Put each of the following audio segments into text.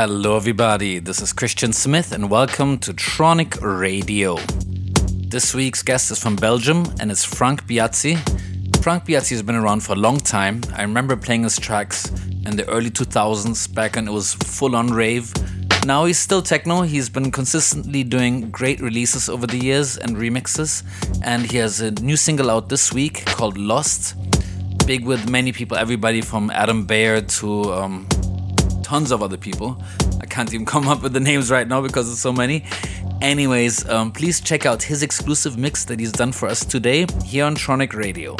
Hello, everybody. This is Christian Smith, and welcome to Tronic Radio. This week's guest is from Belgium, and it's Frank Biazzi. Frank Biazzi has been around for a long time. I remember playing his tracks in the early 2000s, back when it was full on rave. Now he's still techno. He's been consistently doing great releases over the years and remixes, and he has a new single out this week called Lost. Big with many people, everybody from Adam Beyer to um, tons of other people. I can't even come up with the names right now because there's so many. Anyways, um, please check out his exclusive mix that he's done for us today here on Tronic Radio.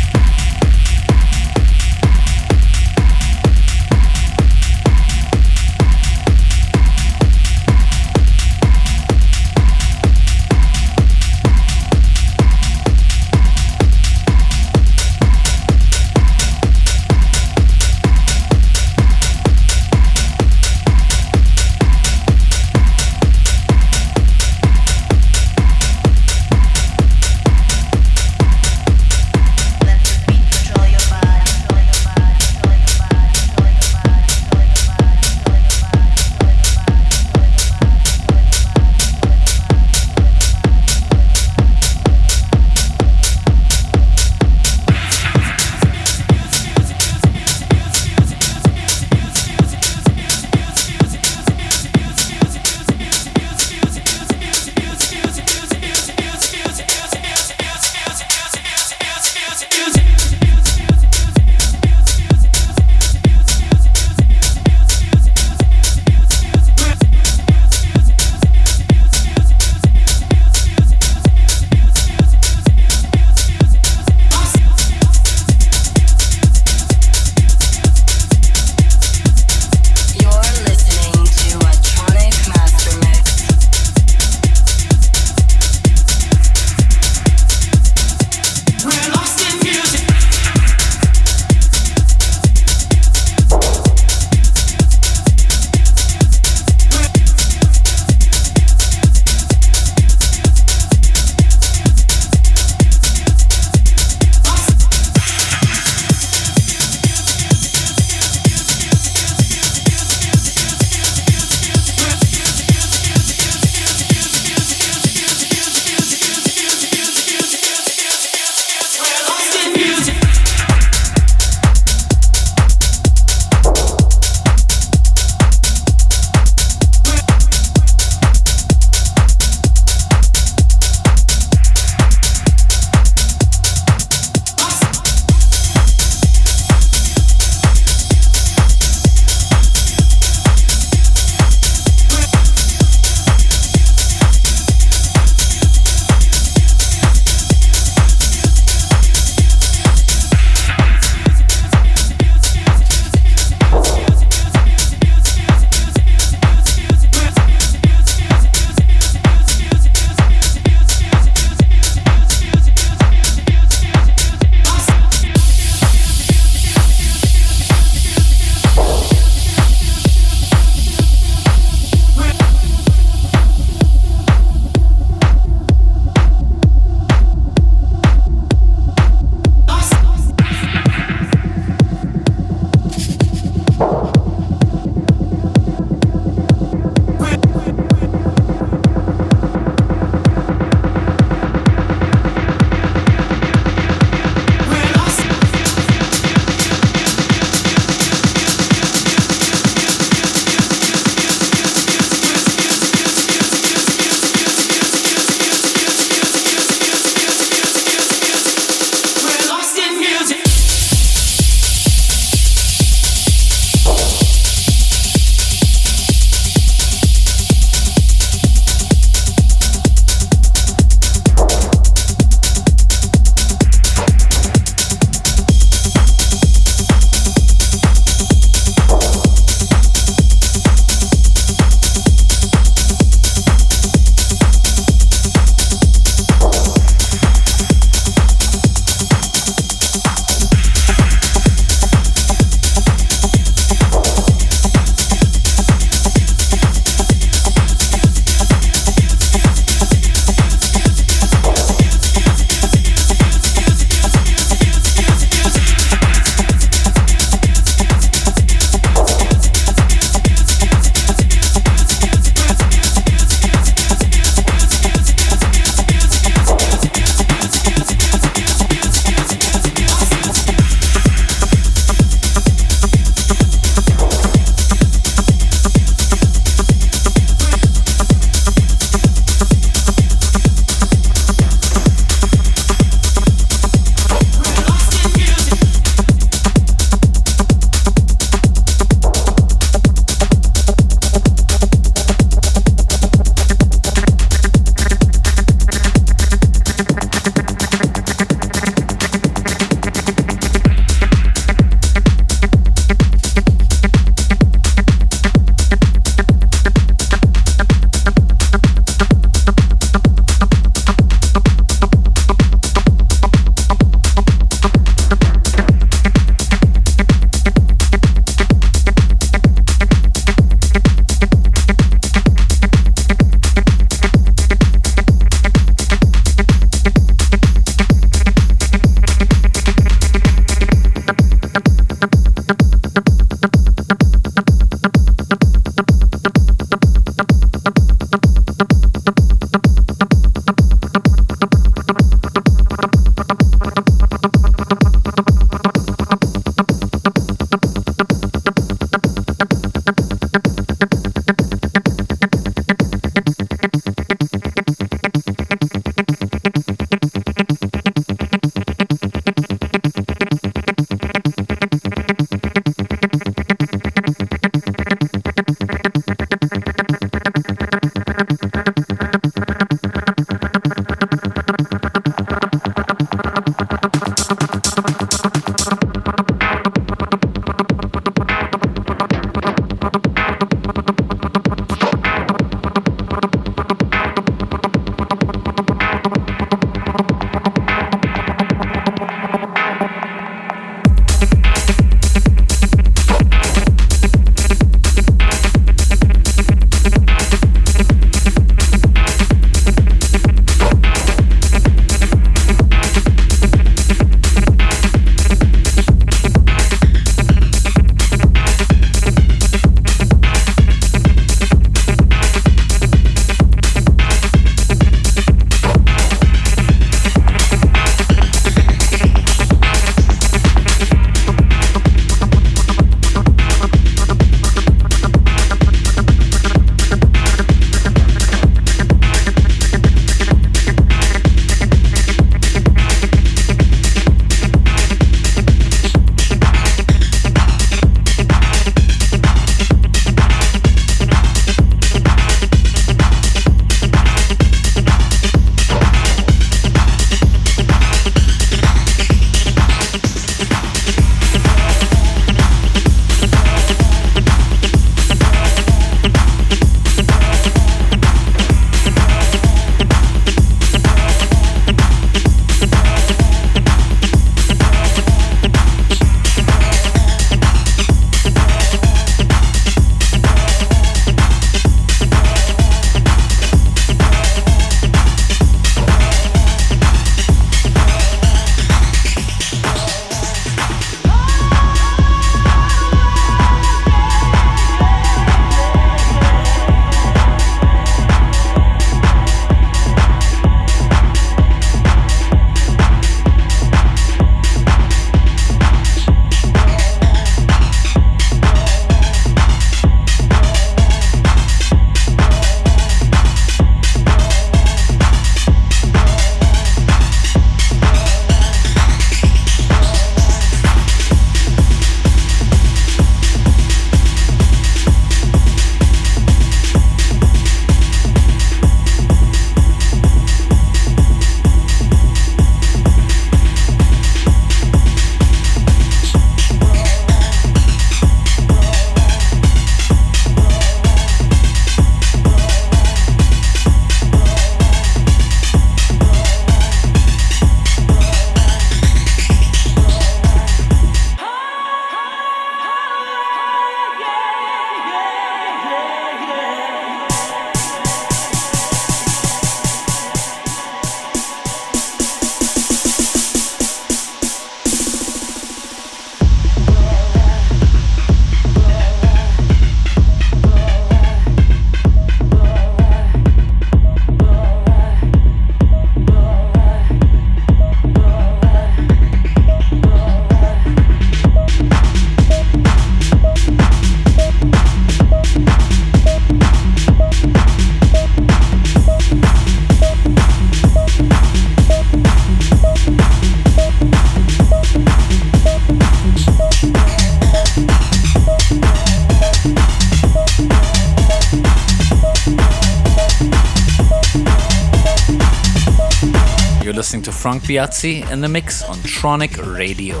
Biazzi in the mix on Tronic Radio.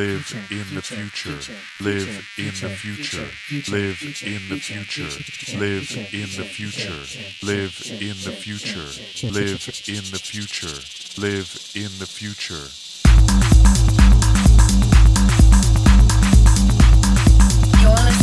Live in the future, live in the future, live in the future, live in the future, live in the future, live in the future, live in the future. You're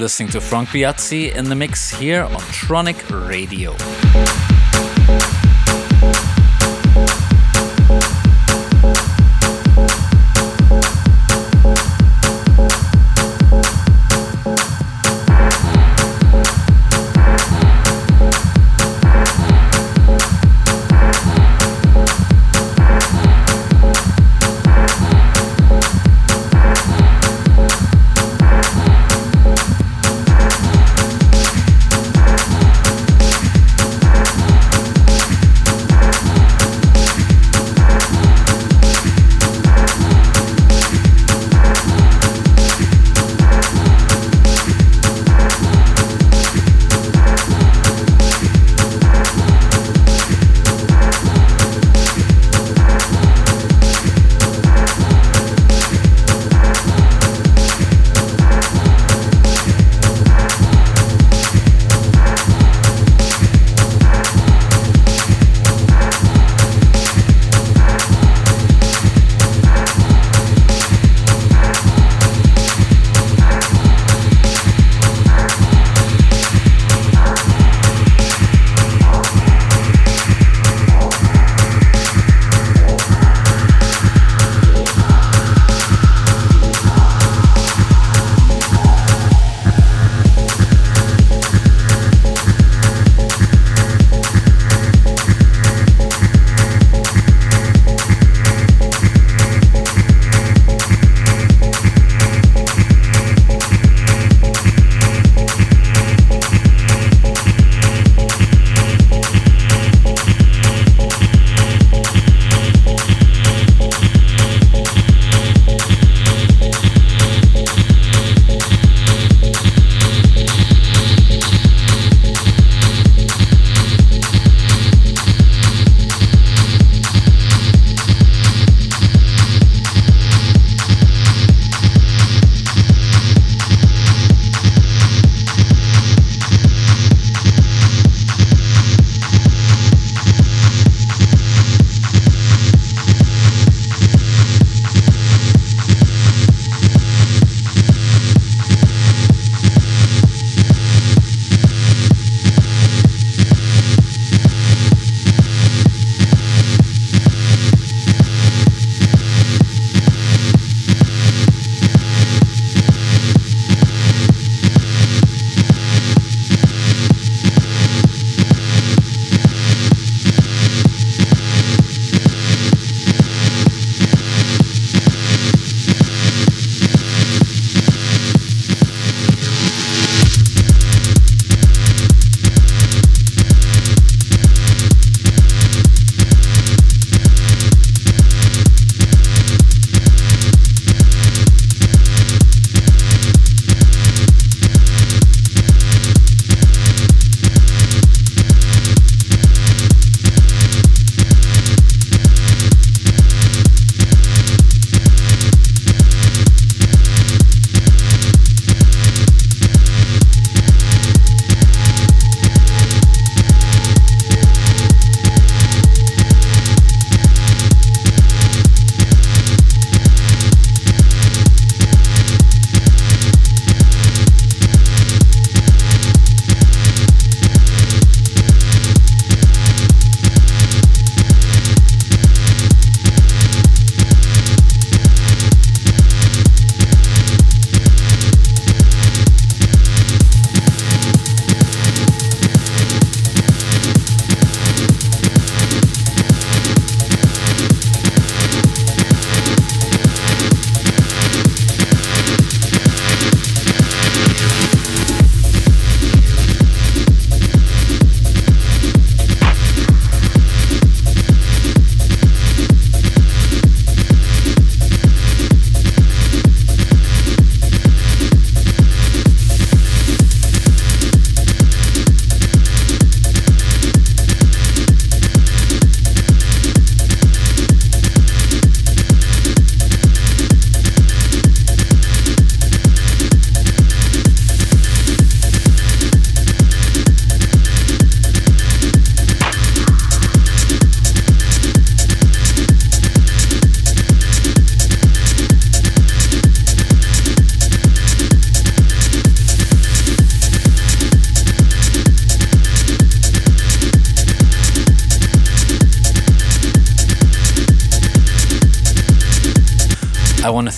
listening to Frank Biazzi in the mix here on Tronic Radio.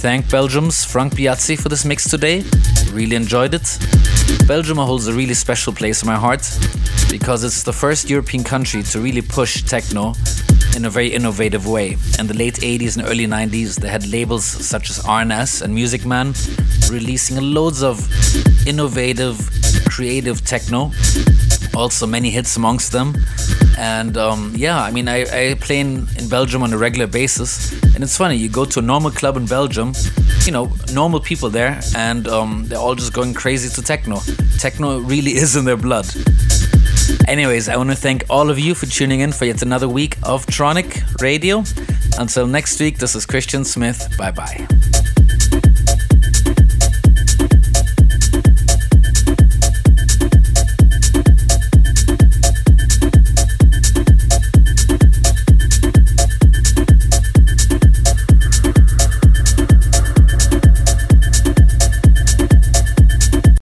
Thank Belgium's Frank Biazzi for this mix today. Really enjoyed it. Belgium holds a really special place in my heart because it's the first European country to really push techno in a very innovative way. In the late 80s and early 90s, they had labels such as R&S and Music Man releasing loads of innovative, creative techno. Also, many hits amongst them. And um, yeah, I mean, I, I play in, in Belgium on a regular basis. And it's funny, you go to a normal club in Belgium, you know, normal people there, and um, they're all just going crazy to techno. Techno really is in their blood. Anyways, I want to thank all of you for tuning in for yet another week of Tronic Radio. Until next week, this is Christian Smith. Bye bye.